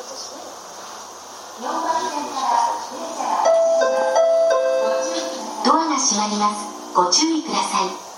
ドアが閉まります。ご注意ください。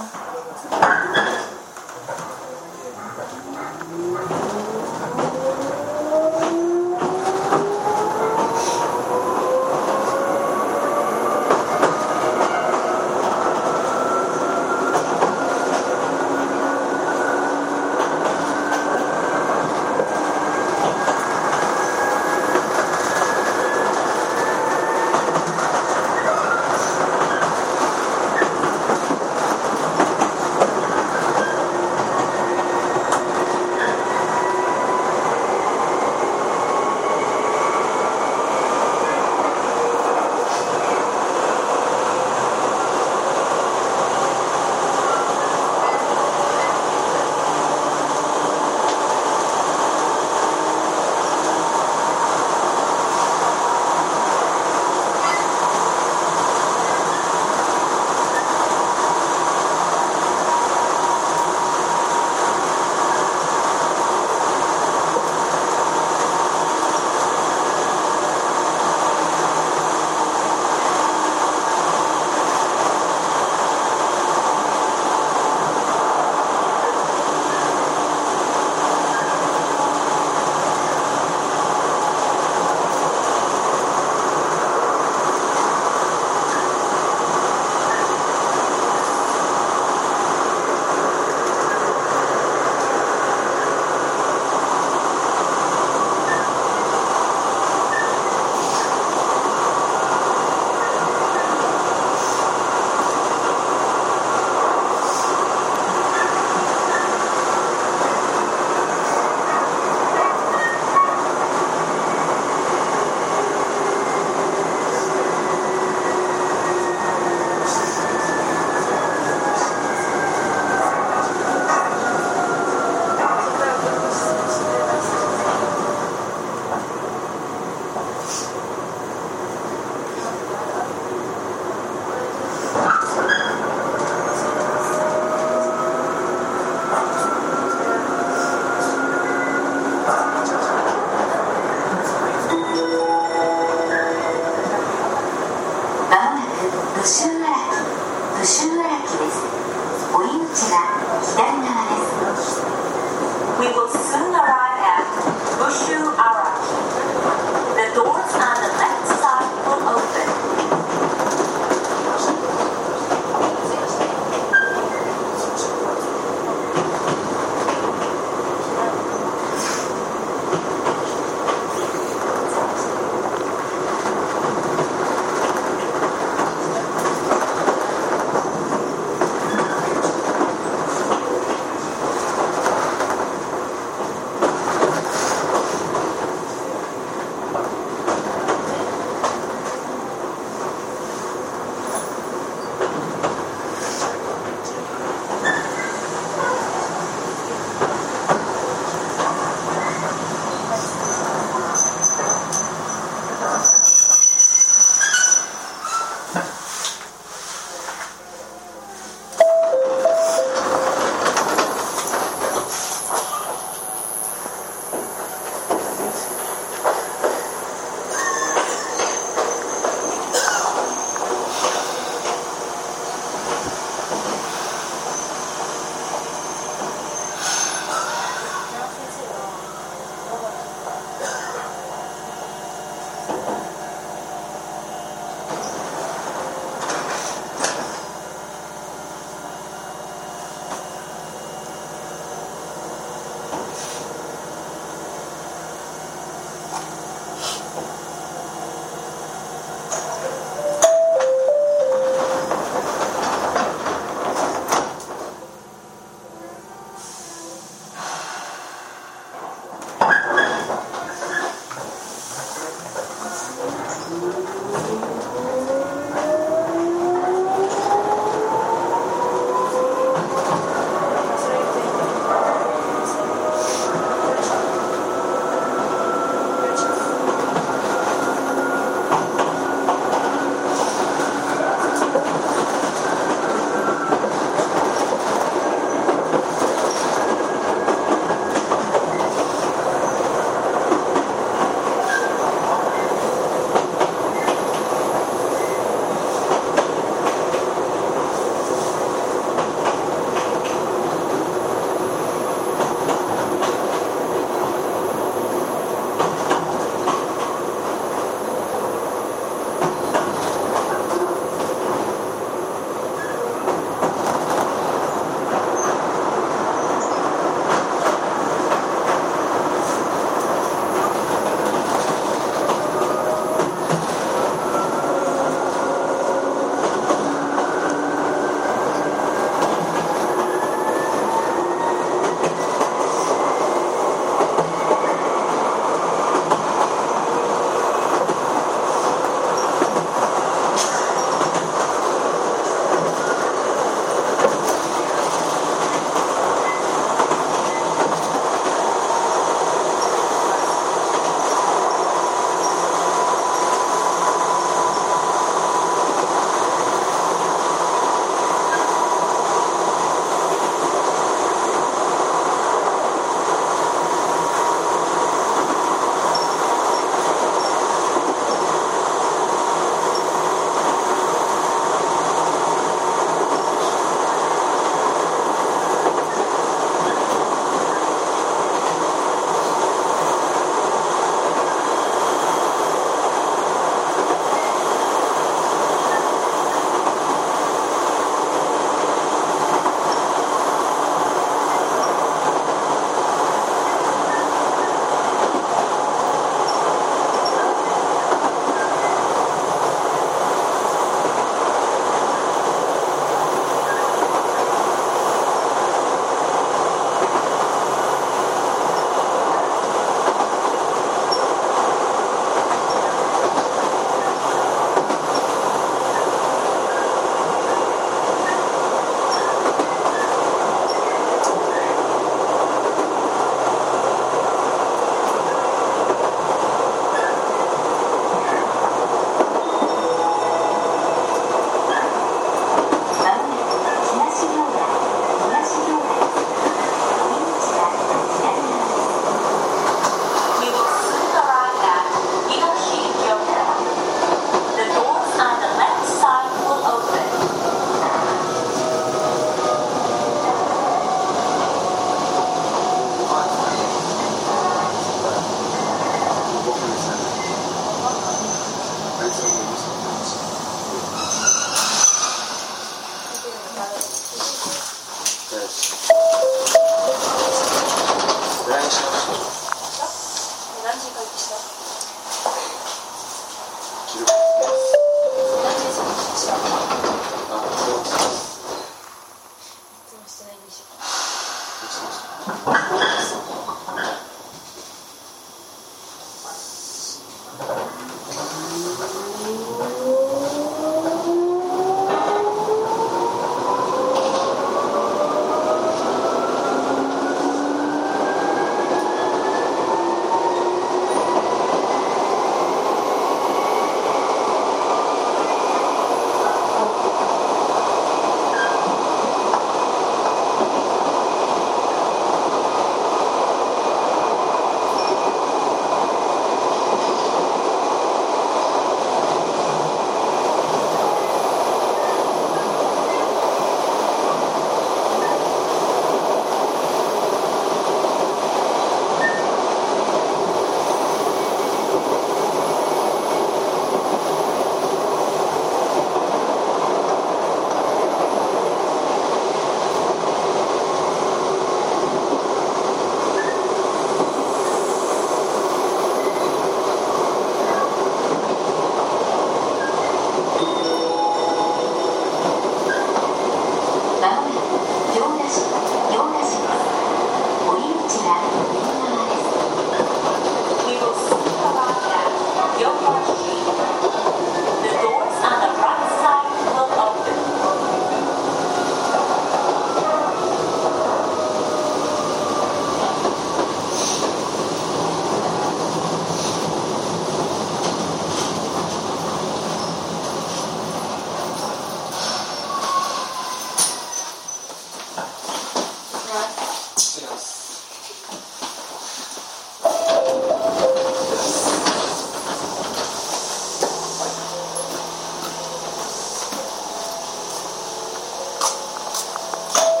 Thank you.